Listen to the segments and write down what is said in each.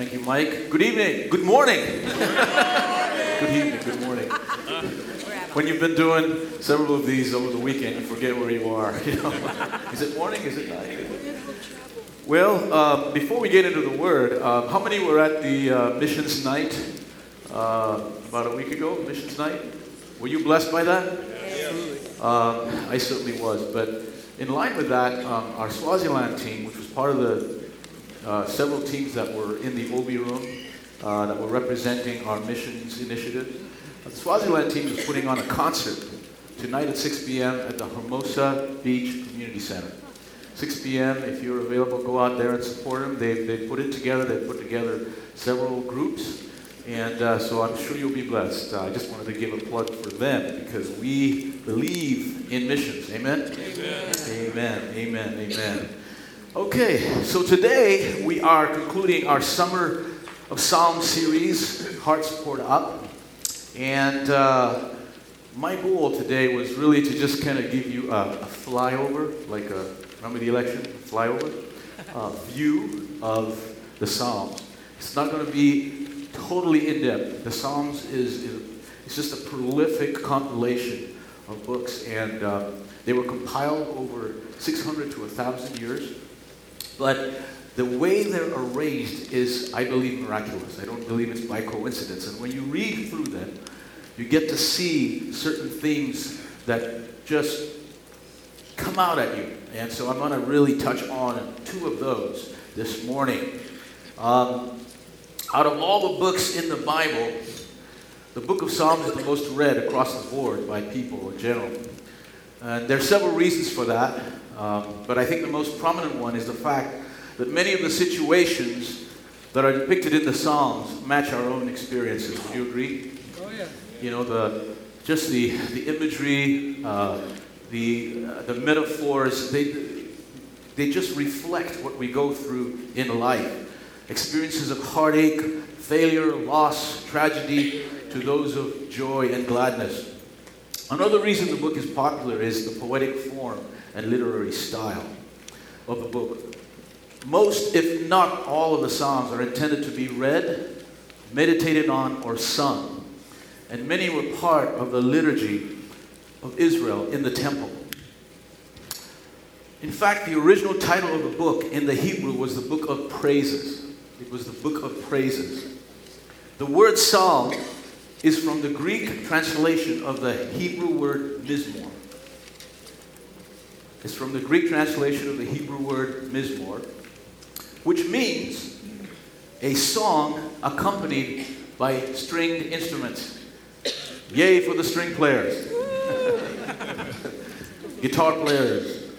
Thank you, Mike. Good evening. Good morning. good evening. Good morning. When you've been doing several of these over the weekend, you forget where you are. You know? Is it morning? Is it night? Well, uh, before we get into the word, uh, how many were at the uh, missions night uh, about a week ago? Missions night. Were you blessed by that? Um, I certainly was. But in line with that, um, our Swaziland team, which was part of the uh, several teams that were in the Obi room uh, that were representing our missions initiative, the Swaziland team is putting on a concert tonight at 6 p.m. at the Hermosa Beach Community Center. 6 p.m. If you're available, go out there and support them. They they put it together. They put together several groups, and uh, so I'm sure you'll be blessed. Uh, I just wanted to give a plug for them because we believe in missions. Amen. Amen. Amen. Amen. Amen. Okay, so today we are concluding our summer of Psalm series, Hearts Poured Up, and. Uh, my goal today was really to just kind of give you a, a flyover, like a remember the election flyover view of the Psalms. It's not going to be totally in depth. The Psalms is, is it's just a prolific compilation of books, and uh, they were compiled over 600 to 1,000 years. But the way they're arranged is, I believe, miraculous. I don't believe it's by coincidence. And when you read through them, you get to see certain themes that just come out at you. And so I'm going to really touch on two of those this morning. Um, out of all the books in the Bible, the book of Psalms is the most read across the board by people in general. And there are several reasons for that, um, but I think the most prominent one is the fact that many of the situations that are depicted in the Psalms match our own experiences. Would you agree? Oh, yeah. You know, the, just the, the imagery, uh, the, uh, the metaphors, they, they just reflect what we go through in life. Experiences of heartache, failure, loss, tragedy, to those of joy and gladness. Another reason the book is popular is the poetic form and literary style of the book. Most, if not all, of the Psalms are intended to be read, meditated on, or sung. And many were part of the liturgy of Israel in the temple. In fact, the original title of the book in the Hebrew was the Book of Praises. It was the Book of Praises. The word psalm is from the Greek translation of the Hebrew word mizmor. It's from the Greek translation of the Hebrew word mizmor, which means a song accompanied by stringed instruments. Yay for the string players, guitar players,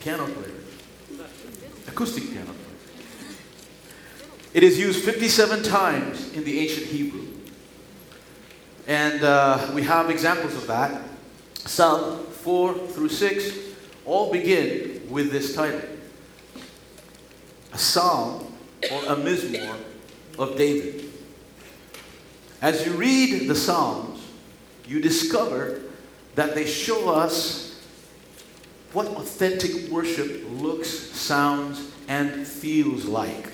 piano players, acoustic piano. It is used 57 times in the ancient Hebrew. And uh, we have examples of that. Psalm, 4 through 6, all begin with this title a psalm or a mizmor of David. As you read the Psalms, you discover that they show us what authentic worship looks, sounds, and feels like.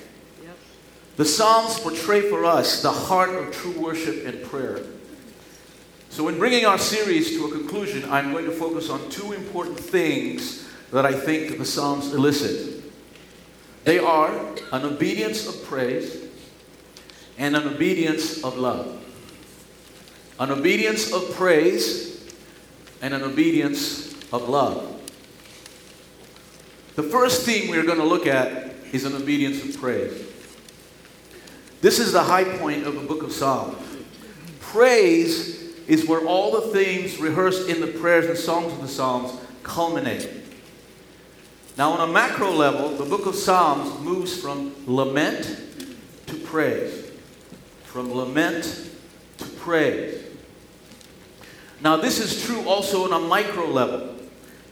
The Psalms portray for us the heart of true worship and prayer. So, in bringing our series to a conclusion, I'm going to focus on two important things that I think the Psalms elicit. They are an obedience of praise and an obedience of love. An obedience of praise and an obedience of love. The first theme we're going to look at is an obedience of praise. This is the high point of the book of Psalms. Praise is where all the themes rehearsed in the prayers and songs of the Psalms culminate. Now, on a macro level, the book of Psalms moves from lament to praise. From lament to praise. Now, this is true also on a micro level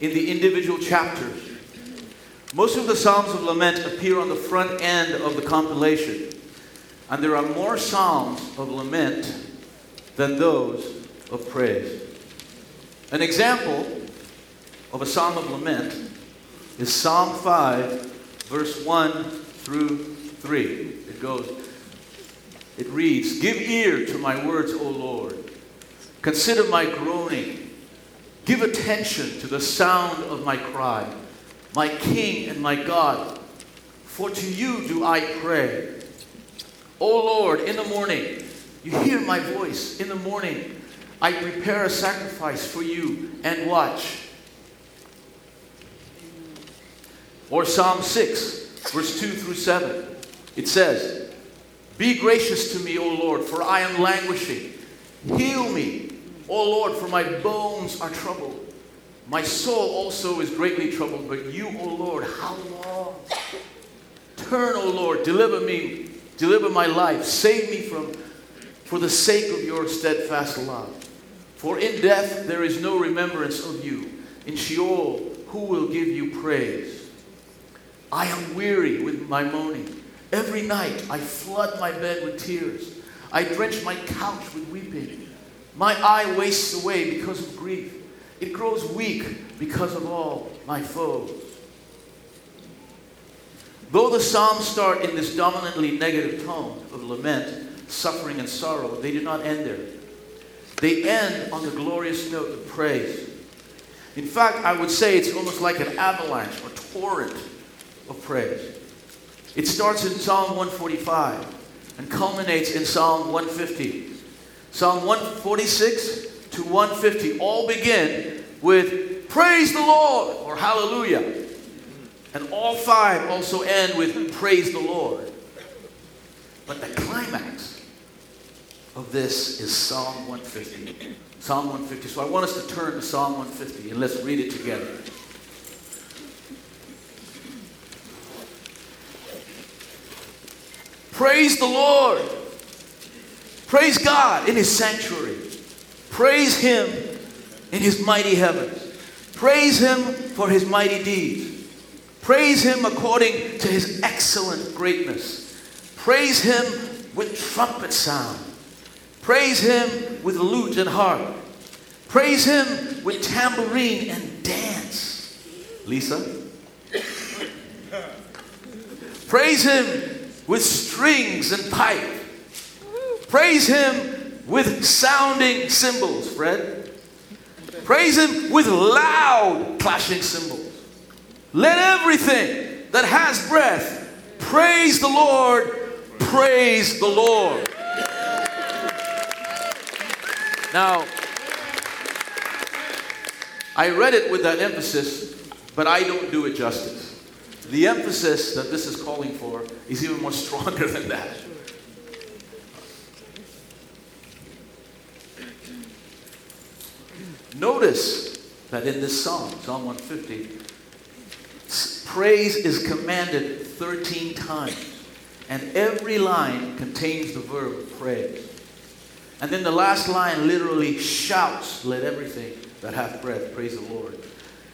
in the individual chapters. Most of the Psalms of Lament appear on the front end of the compilation, and there are more Psalms of Lament than those of praise. An example of a Psalm of Lament is Psalm 5, verse 1 through 3. It goes, it reads, Give ear to my words, O Lord. Consider my groaning. Give attention to the sound of my cry, my King and my God. For to you do I pray. O Lord, in the morning, you hear my voice. In the morning, I prepare a sacrifice for you and watch. Or Psalm 6, verse 2 through 7. It says, Be gracious to me, O Lord, for I am languishing. Heal me, O Lord, for my bones are troubled. My soul also is greatly troubled, but you, O Lord, how long? Turn, O Lord, deliver me, deliver my life, save me from for the sake of your steadfast love. For in death there is no remembrance of you. In Sheol, who will give you praise? I am weary with my moaning. Every night I flood my bed with tears. I drench my couch with weeping. My eye wastes away because of grief. It grows weak because of all my foes. Though the Psalms start in this dominantly negative tone of lament, suffering, and sorrow, they do not end there. They end on the glorious note of praise. In fact, I would say it's almost like an avalanche or torrent of praise. It starts in Psalm 145 and culminates in Psalm 150. Psalm 146 to 150 all begin with Praise the Lord or Hallelujah. And all five also end with Praise the Lord. But the climax of this is Psalm 150. Psalm 150. So I want us to turn to Psalm 150 and let's read it together. Praise the Lord. Praise God in His sanctuary. Praise Him in His mighty heavens. Praise Him for His mighty deeds. Praise Him according to His excellent greatness. Praise Him with trumpet sound. Praise Him with lute and harp. Praise Him with tambourine and dance. Lisa? Praise Him with strings and pipe. Praise him with sounding cymbals, Fred. Praise him with loud clashing cymbals. Let everything that has breath praise the Lord. Praise the Lord. Now, I read it with that emphasis, but I don't do it justice. The emphasis that this is calling for is even more stronger than that. Notice that in this psalm, Psalm 150, praise is commanded 13 times, and every line contains the verb praise. And then the last line literally shouts, Let everything that hath breath praise the Lord.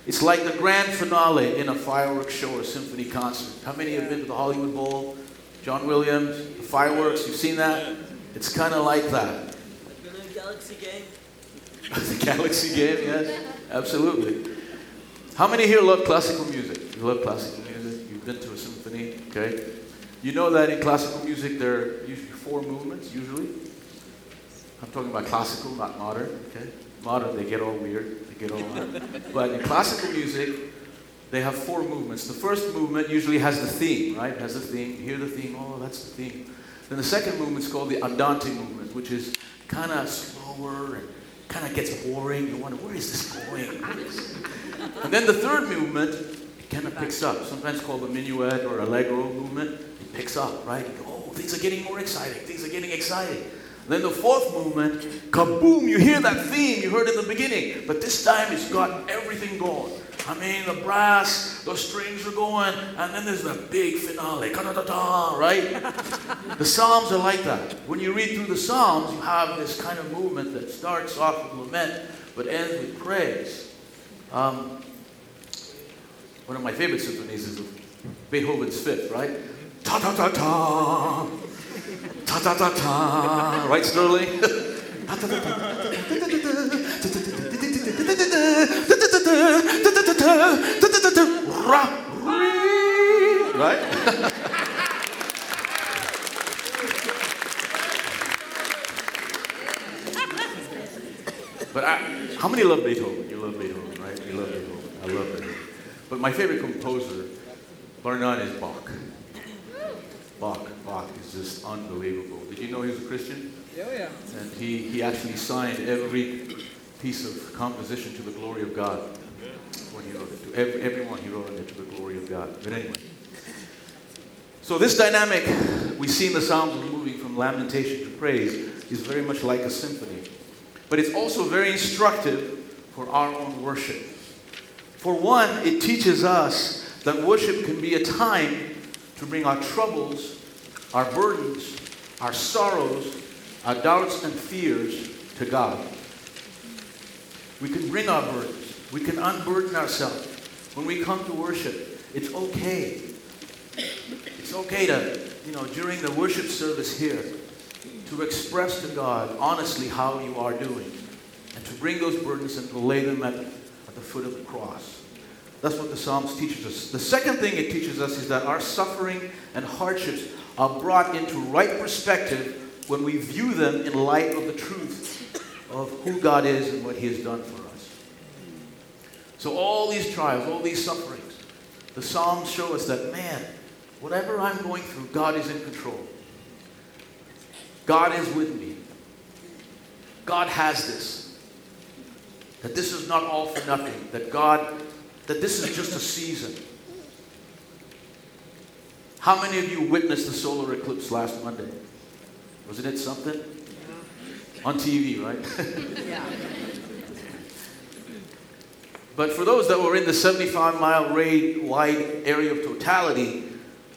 It's like the grand finale in a fireworks show or symphony concert. How many have been to the Hollywood Bowl? John Williams, the fireworks, you've seen that? It's kind of like that. The Galaxy game? the Galaxy game, yes, absolutely. How many here love classical music? You love classical music? You've been to a symphony, okay? You know that in classical music there are usually four movements, usually. I'm talking about classical, not modern, okay? Modern, they get all weird they get on. but in classical music, they have four movements. The first movement usually has the theme, right? Has the theme. You hear the theme, oh, that's the theme. Then the second movement is called the andante movement, which is kind of slower and kind of gets boring. You wonder, where is this going? and then the third movement, kind of picks up. Sometimes called the minuet or allegro movement. It picks up, right? Oh, things are getting more exciting. Things are getting exciting. Then the fourth movement, kaboom, you hear that theme you heard in the beginning, but this time it's got everything going. I mean, the brass, the strings are going, and then there's the big finale, right? the Psalms are like that. When you read through the Psalms, you have this kind of movement that starts off with lament but ends with praise. Um, one of my favorite symphonies is Beethoven's Fifth, right? Ta ta ta ta, ta ta ta ta, right, Sterling? right? but I, how many love Beethoven? You love Beethoven, right? You love Beethoven. I love Beethoven. But my favorite composer, bar none, is Bach. Bach. Bach is just unbelievable. Did you know he was a Christian? Oh, yeah. And he, he actually signed every piece of composition to the glory of God when he wrote it. To every, everyone he wrote it to the glory of God. But anyway. So this dynamic we see in the Psalms moving from lamentation to praise is very much like a symphony. But it's also very instructive for our own worship. For one, it teaches us that worship can be a time to bring our troubles, our burdens, our sorrows, our doubts and fears to God. We can bring our burdens. We can unburden ourselves. When we come to worship, it's okay. It's okay to, you know, during the worship service here, to express to God honestly how you are doing and to bring those burdens and to lay them at, foot of the cross. That's what the Psalms teaches us. The second thing it teaches us is that our suffering and hardships are brought into right perspective when we view them in light of the truth of who God is and what He has done for us. So, all these trials, all these sufferings, the Psalms show us that, man, whatever I'm going through, God is in control. God is with me. God has this. That this is not all for nothing. That God, that this is just a season. How many of you witnessed the solar eclipse last Monday? Wasn't it something? On TV, right? Yeah. But for those that were in the 75 mile wide area of totality,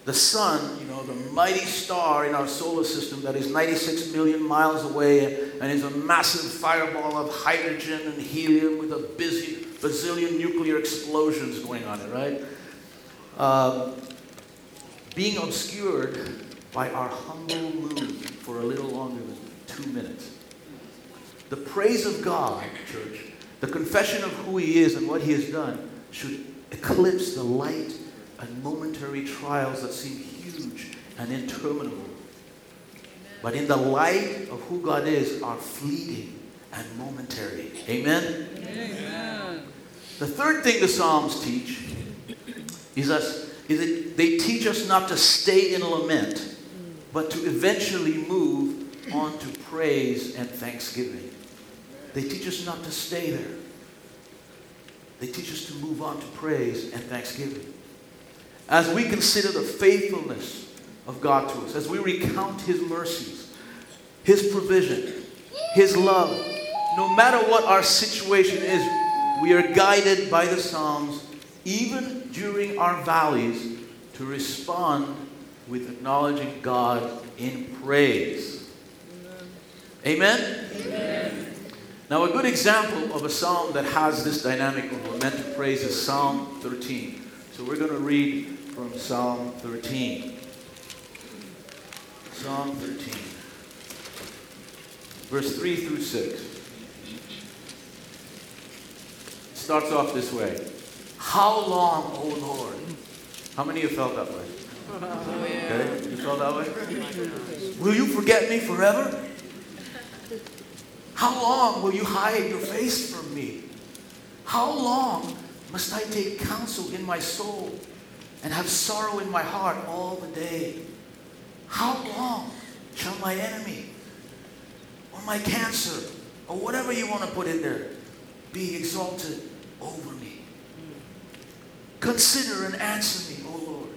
the sun, know, the mighty star in our solar system that is 96 million miles away and is a massive fireball of hydrogen and helium with a busy, bazillion nuclear explosions going on it, right? Um, being obscured by our humble moon for a little longer than two minutes. The praise of God, church, the confession of who He is and what He has done should eclipse the light and momentary trials that seem huge and interminable. But in the light of who God is, are fleeting and momentary. Amen? Amen. The third thing the Psalms teach is, us, is that they teach us not to stay in lament, but to eventually move on to praise and thanksgiving. They teach us not to stay there. They teach us to move on to praise and thanksgiving. As we consider the faithfulness of God to us, as we recount His mercies, His provision, His love, no matter what our situation is, we are guided by the Psalms, even during our valleys, to respond with acknowledging God in praise. Amen? Amen? Now, a good example of a psalm that has this dynamic of lament to praise is Psalm 13. So we're going to read from Psalm 13. Psalm 13, verse 3 through 6. It starts off this way How long, O Lord? How many of you felt that way? Okay, you felt that way? Will you forget me forever? How long will you hide your face from me? How long must I take counsel in my soul and have sorrow in my heart all the day? How long shall my enemy or my cancer or whatever you want to put in there be exalted over me? Consider and answer me, O Lord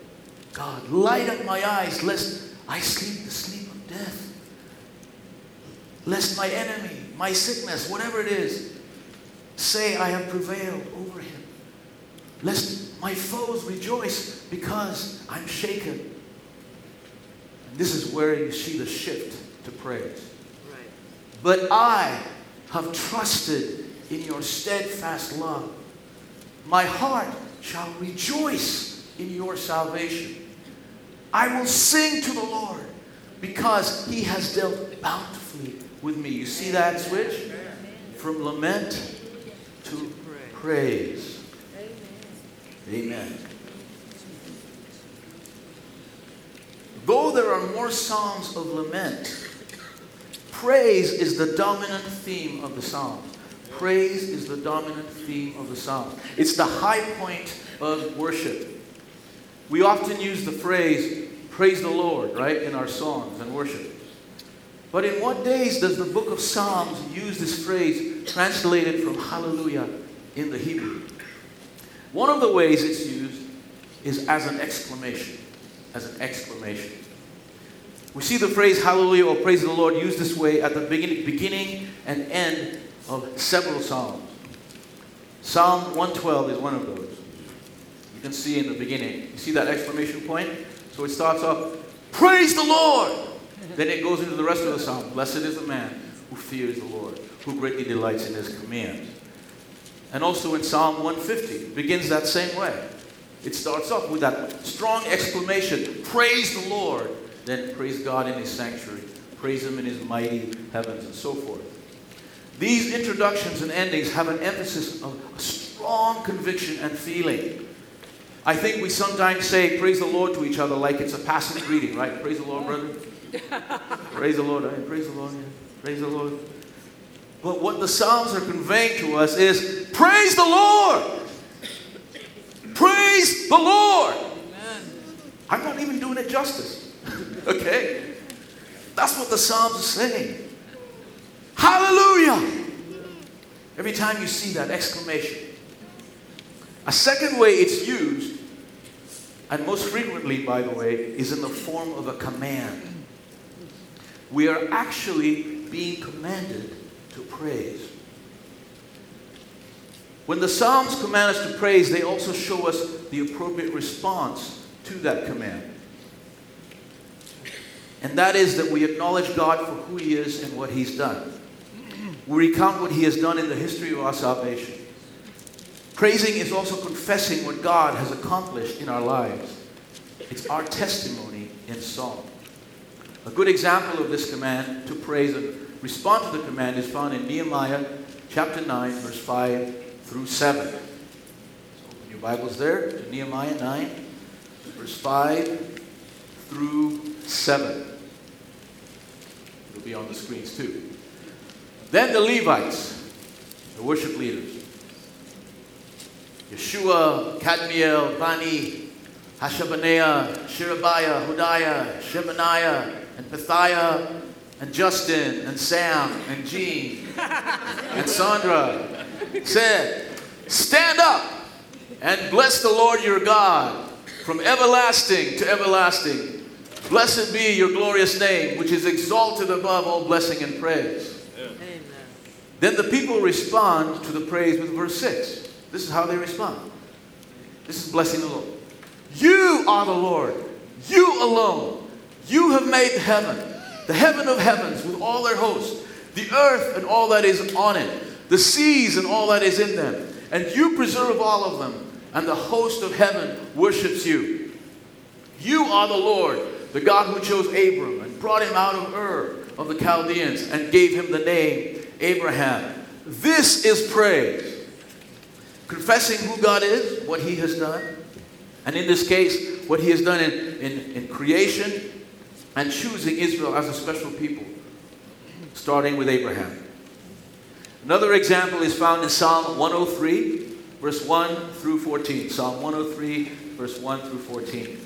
God. Light up my eyes lest I sleep the sleep of death. Lest my enemy, my sickness, whatever it is, say I have prevailed over him. Lest my foes rejoice because I'm shaken. This is where you see the shift to praise. Right. But I have trusted in your steadfast love. My heart shall rejoice in your salvation. I will sing to the Lord because he has dealt bountifully with me. You see that switch? From lament to praise. Amen. Though there are more psalms of lament, praise is the dominant theme of the psalms. praise is the dominant theme of the psalm. It's the high point of worship. We often use the phrase, praise the Lord, right, in our songs and worship. But in what days does the book of Psalms use this phrase translated from hallelujah in the Hebrew? One of the ways it's used is as an exclamation. As an exclamation. We see the phrase hallelujah or praise the Lord used this way at the beginning, beginning and end of several Psalms. Psalm 112 is one of those. You can see in the beginning. You see that exclamation point? So it starts off, Praise the Lord! Then it goes into the rest of the psalm. Blessed is the man who fears the Lord, who greatly delights in his commands. And also in Psalm 150, begins that same way. It starts off with that strong exclamation, Praise the Lord! Then praise God in his sanctuary, praise him in his mighty heavens, and so forth. These introductions and endings have an emphasis of a strong conviction and feeling. I think we sometimes say praise the Lord to each other like it's a passive greeting, right? Praise the Lord, brother. praise the Lord. Right? Praise the Lord. Yeah. Praise the Lord. But what the Psalms are conveying to us is praise the Lord. Praise the Lord. Amen. I'm not even doing it justice. okay? That's what the Psalms are saying. Hallelujah! Every time you see that exclamation. A second way it's used, and most frequently, by the way, is in the form of a command. We are actually being commanded to praise. When the Psalms command us to praise, they also show us the appropriate response to that command. And that is that we acknowledge God for who He is and what He's done. We recount what He has done in the history of our salvation. Praising is also confessing what God has accomplished in our lives. It's our testimony in song. A good example of this command to praise and respond to the command is found in Nehemiah chapter 9, verse 5 through 7. Your Bibles there to Nehemiah 9, verse 5 through 7. It'll be on the screens too. Then the Levites, the worship leaders, Yeshua, Kadmiel, Bani, Hashabneiah, Sherebiah, Hodiah, Shebaniah, and Pethiah, and Justin, and Sam, and Jean, and Sandra said, Stand up and bless the Lord your God from everlasting to everlasting. Blessed be your glorious name, which is exalted above all blessing and praise. Amen. Then the people respond to the praise with verse 6. This is how they respond. This is blessing the Lord. You are the Lord, you alone. You have made heaven, the heaven of heavens with all their hosts, the earth and all that is on it, the seas and all that is in them. And you preserve all of them, and the host of heaven worships you. You are the Lord, the God who chose Abram and brought him out of Ur of the Chaldeans and gave him the name Abraham. This is praise. Confessing who God is, what he has done, and in this case, what he has done in, in, in creation and choosing Israel as a special people, starting with Abraham. Another example is found in Psalm 103, verse 1 through 14. Psalm 103, verse 1 through 14.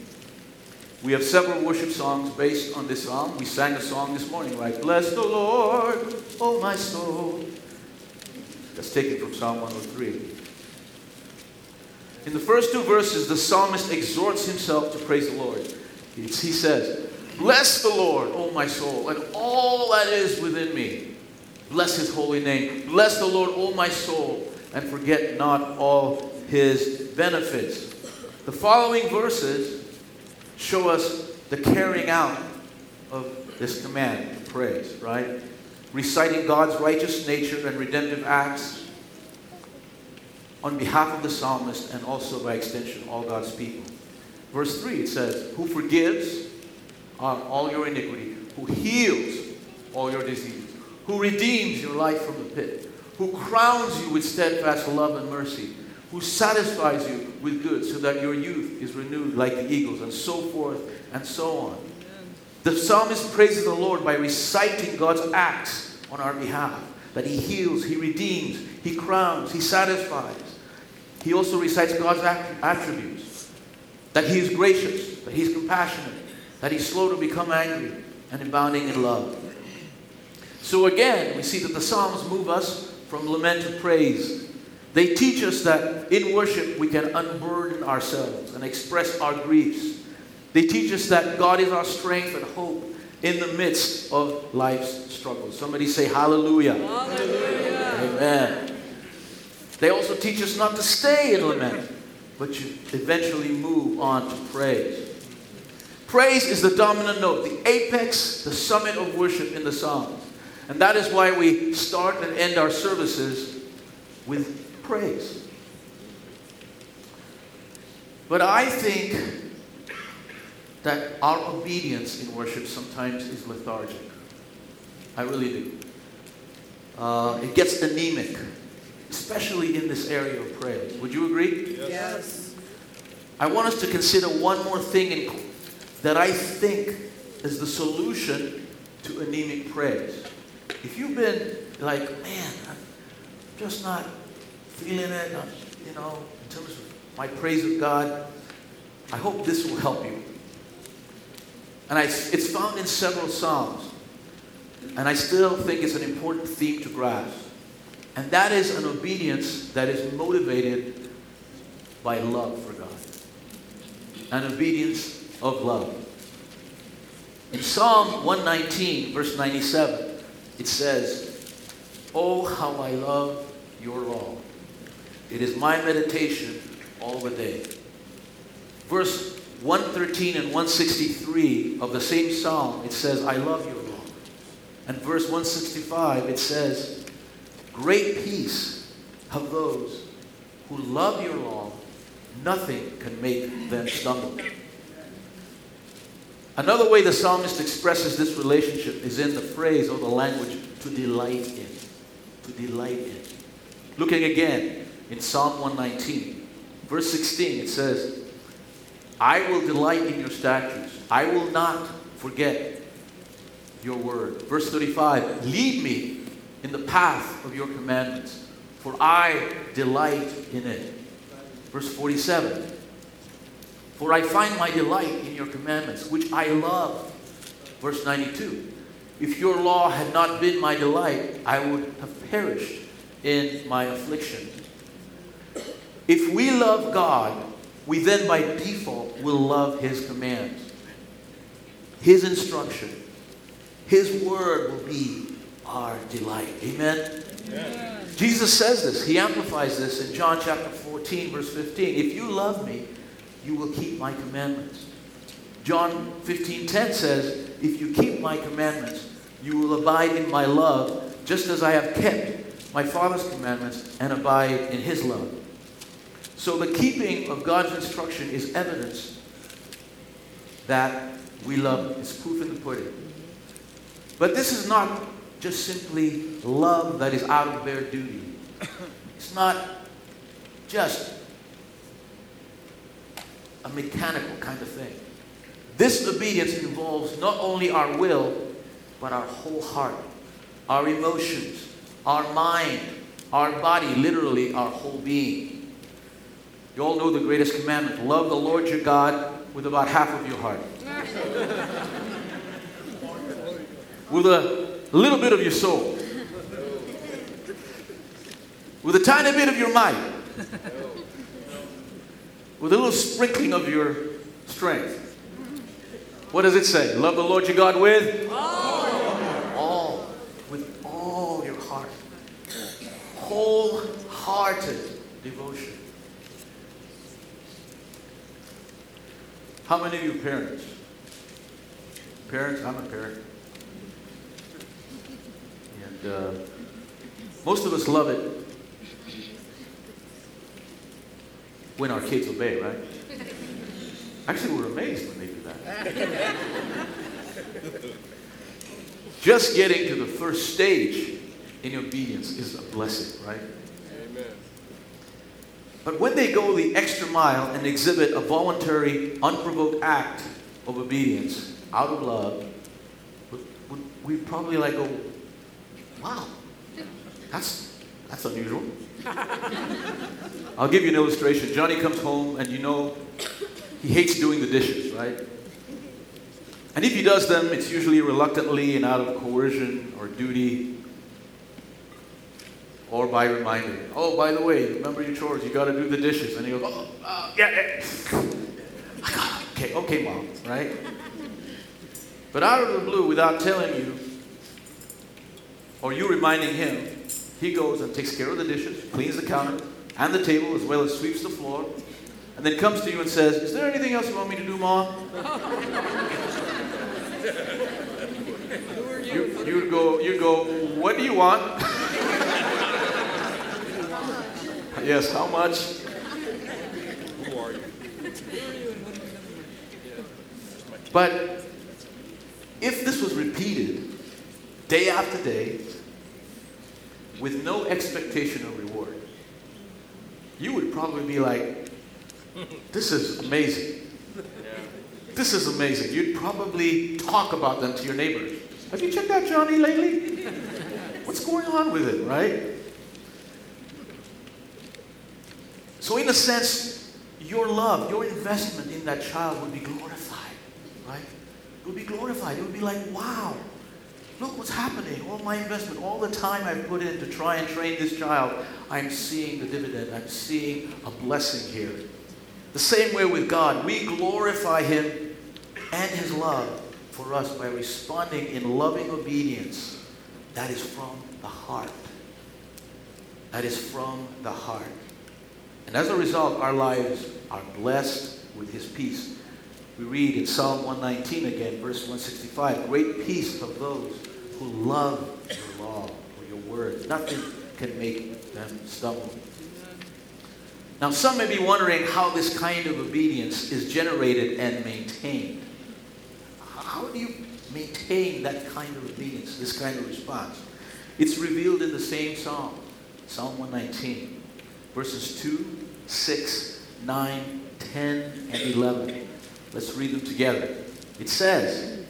We have several worship songs based on this psalm. We sang a song this morning, right? Bless the Lord, O my soul. That's taken from Psalm 103. In the first two verses, the psalmist exhorts himself to praise the Lord. He says, Bless the Lord, O my soul, and all that is within me. Bless his holy name. Bless the Lord, O my soul, and forget not all his benefits. The following verses show us the carrying out of this command praise, right? Reciting God's righteous nature and redemptive acts on behalf of the psalmist and also by extension all God's people. Verse 3 it says, Who forgives uh, all your iniquity, who heals all your disease, who redeems your life from the pit, who crowns you with steadfast love and mercy, who satisfies you with good so that your youth is renewed like the eagles, and so forth and so on. The psalmist praises the Lord by reciting God's acts on our behalf. that He heals, He redeems, He crowns, He satisfies. He also recites God's attributes that He is gracious, that He's compassionate, that He's slow to become angry, and abounding in love. So again, we see that the Psalms move us from lament to praise. They teach us that in worship we can unburden ourselves and express our griefs. They teach us that God is our strength and hope in the midst of life's struggles. Somebody say hallelujah. Hallelujah. Amen. They also teach us not to stay in lament, but to eventually move on to praise. Praise is the dominant note, the apex, the summit of worship in the Psalms. And that is why we start and end our services with praise. But I think that our obedience in worship sometimes is lethargic. I really do. Uh, it gets anemic, especially in this area of praise. Would you agree? Yes. yes. I want us to consider one more thing in, that I think is the solution to anemic praise. If you've been like, man, I'm just not feeling it, I'm, you know, in terms of my praise of God, I hope this will help you. And I, it's found in several Psalms. And I still think it's an important theme to grasp. And that is an obedience that is motivated by love for God. An obedience of love. In Psalm 119, verse 97, it says, Oh, how I love your law. It is my meditation all the day. Verse 113 and 163 of the same psalm, it says, I love your law. And verse 165, it says, Great peace have those who love your law. Nothing can make them stumble. Another way the psalmist expresses this relationship is in the phrase or the language to delight in. To delight in. Looking again in Psalm 119, verse 16, it says, I will delight in your statutes. I will not forget your word. Verse 35, lead me in the path of your commandments, for I delight in it. Verse 47, for I find my delight in your commandments, which I love. Verse 92 If your law had not been my delight, I would have perished in my affliction. If we love God, we then by default will love His commands, His instruction. His word will be our delight. Amen? Jesus says this. He amplifies this in John chapter 14, verse 15. If you love me, you will keep my commandments. John 15:10 says, "If you keep my commandments, you will abide in my love, just as I have kept my Father's commandments and abide in his love." So the keeping of God's instruction is evidence that we love. It's proof in the pudding. But this is not just simply love that is out of bare duty. It's not just a mechanical kind of thing. This obedience involves not only our will, but our whole heart, our emotions, our mind, our body, literally our whole being. You all know the greatest commandment love the Lord your God with about half of your heart, with a little bit of your soul, with a tiny bit of your mind with a little sprinkling of your strength. What does it say? Love the Lord your God with all. All. With all your heart. Wholehearted devotion. How many of you parents? Parents, I'm a parent. And uh, most of us love it when our kids obey, right? Actually, we're amazed when they do that. Just getting to the first stage in obedience is a blessing, right? Amen. But when they go the extra mile and exhibit a voluntary, unprovoked act of obedience out of love, we probably like go, wow, That's, that's unusual. I'll give you an illustration. Johnny comes home, and you know he hates doing the dishes, right? And if he does them, it's usually reluctantly and out of coercion or duty or by reminder. Oh, by the way, remember your chores. You got to do the dishes. And he goes, oh, uh, yeah, yeah. Okay, okay, mom, right? But out of the blue, without telling you, or you reminding him, he goes and takes care of the dishes, cleans the counter and the table, as well as sweeps the floor, and then comes to you and says, Is there anything else you want me to do, Mom? you, you go, you go, what do you want? yes, how much? Who are you? But if this was repeated day after day with no expectation of reward, you would probably be like, This is amazing. This is amazing. You'd probably talk about them to your neighbors. Have you checked out Johnny lately? What's going on with it, right? So, in a sense, your love, your investment in that child would be glorified, right? It would be glorified. It would be like, wow, look what's happening. All my investment, all the time I've put in to try and train this child, I'm seeing the dividend. I'm seeing a blessing here. The same way with God, we glorify Him and His love for us by responding in loving obedience. That is from the heart. That is from the heart. And as a result, our lives are blessed with His peace. We read in Psalm 119 again, verse 165 Great peace of those who love your law or your word. Nothing can make them stumble. Now, some may be wondering how this kind of obedience is generated and maintained. How do you maintain that kind of obedience, this kind of response? It's revealed in the same psalm, Psalm 119, verses 2, 6, 9, 10, and 11. Let's read them together. It says,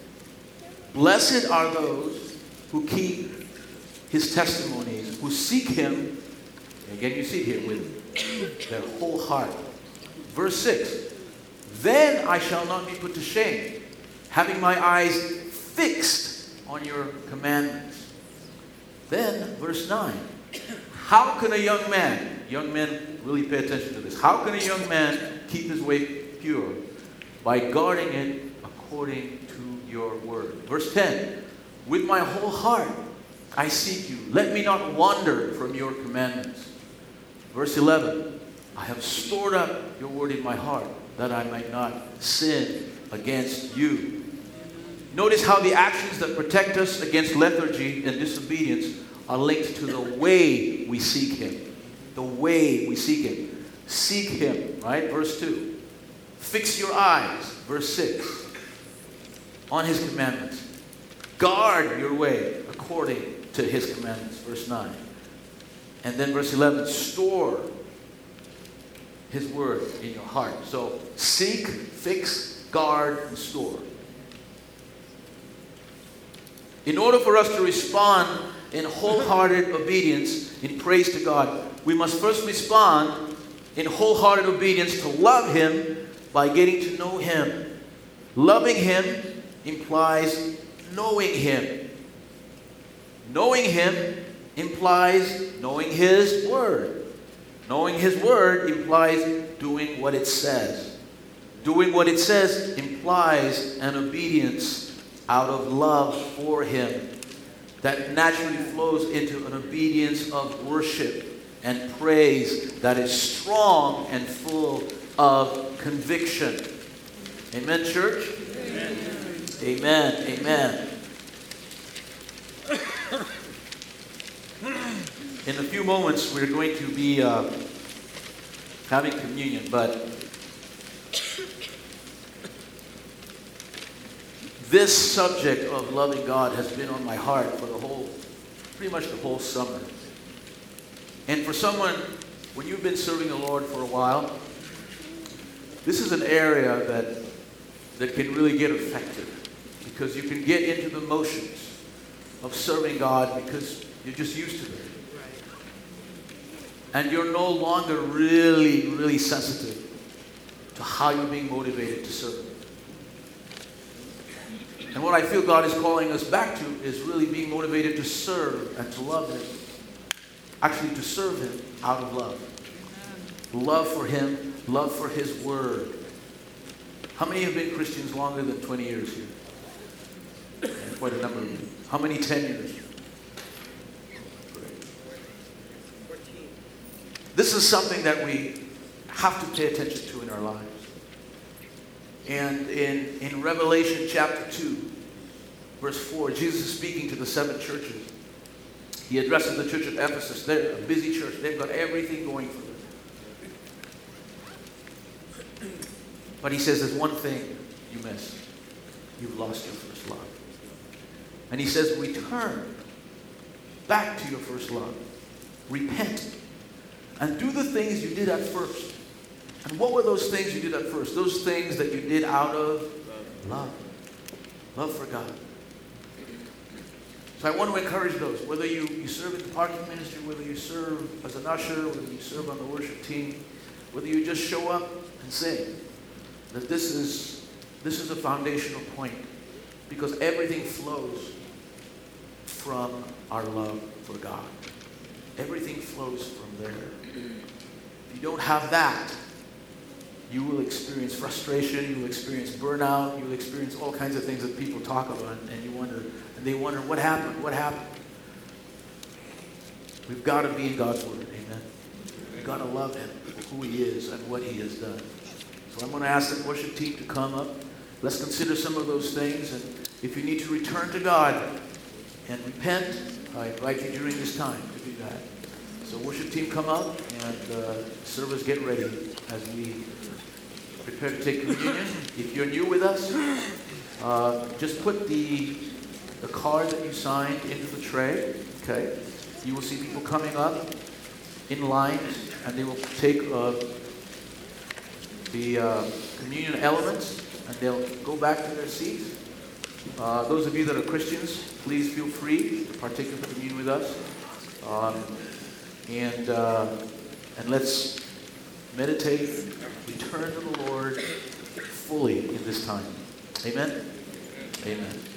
Blessed are those who keep his testimonies, who seek him. Again, you see here with their whole heart. Verse 6 Then I shall not be put to shame, having my eyes fixed on your commandments. Then, verse 9 How can a young man, young men really pay attention to this, how can a young man keep his way pure? By guarding it according to your word. Verse 10 With my whole heart I seek you. Let me not wander from your commandments. Verse 11 I have stored up your word in my heart that I might not sin against you. Notice how the actions that protect us against lethargy and disobedience are linked to the way we seek Him. The way we seek Him. Seek Him, right? Verse 2. Fix your eyes, verse 6, on His commandments. Guard your way according to His commandments, verse 9. And then verse 11, store his word in your heart. So seek, fix, guard, and store. In order for us to respond in wholehearted obedience in praise to God, we must first respond in wholehearted obedience to love Him by getting to know Him. Loving Him implies knowing Him. Knowing Him implies knowing His Word. Knowing His Word implies doing what it says. Doing what it says implies an obedience out of love for Him that naturally flows into an obedience of worship and praise that is strong and full of conviction. Amen, church? Amen. Amen. Amen. In a few moments, we're going to be uh, having communion, but this subject of loving God has been on my heart for the whole, pretty much the whole summer. And for someone, when you've been serving the Lord for a while, this is an area that, that can really get affected because you can get into the motions of serving God because You're just used to it. And you're no longer really, really sensitive to how you're being motivated to serve. And what I feel God is calling us back to is really being motivated to serve and to love Him. Actually, to serve Him out of love. Love for Him, love for His Word. How many have been Christians longer than 20 years here? A number. How many tenures? This is something that we have to pay attention to in our lives. And in, in Revelation chapter 2, verse 4, Jesus is speaking to the seven churches. He addresses the church of Ephesus. They're a busy church, they've got everything going for them. But he says there's one thing you missed. You've lost your first love. And he says, return back to your first love. Repent. And do the things you did at first. And what were those things you did at first? Those things that you did out of love. Love for God. So I want to encourage those, whether you, you serve in the parking ministry, whether you serve as an usher, whether you serve on the worship team, whether you just show up and sing, that this is, this is a foundational point because everything flows from our love for God. Everything flows from there. If you don't have that, you will experience frustration, you will experience burnout, you will experience all kinds of things that people talk about, and you wonder, and they wonder, what happened? What happened? We've got to be in God's Word, amen. We've got to love Him, who He is, and what He has done. So I'm going to ask the worship team to come up. Let's consider some of those things, and if you need to return to God and repent, I invite you during this time to do that. So worship team, come up, and uh, servers, get ready as we prepare to take communion. If you're new with us, uh, just put the, the card that you signed into the tray. Okay? You will see people coming up in lines, and they will take uh, the uh, communion elements, and they'll go back to their seats. Uh, those of you that are Christians, please feel free to partake of the communion with us. Um, and, uh, and let's meditate, return to the Lord fully in this time. Amen? Amen.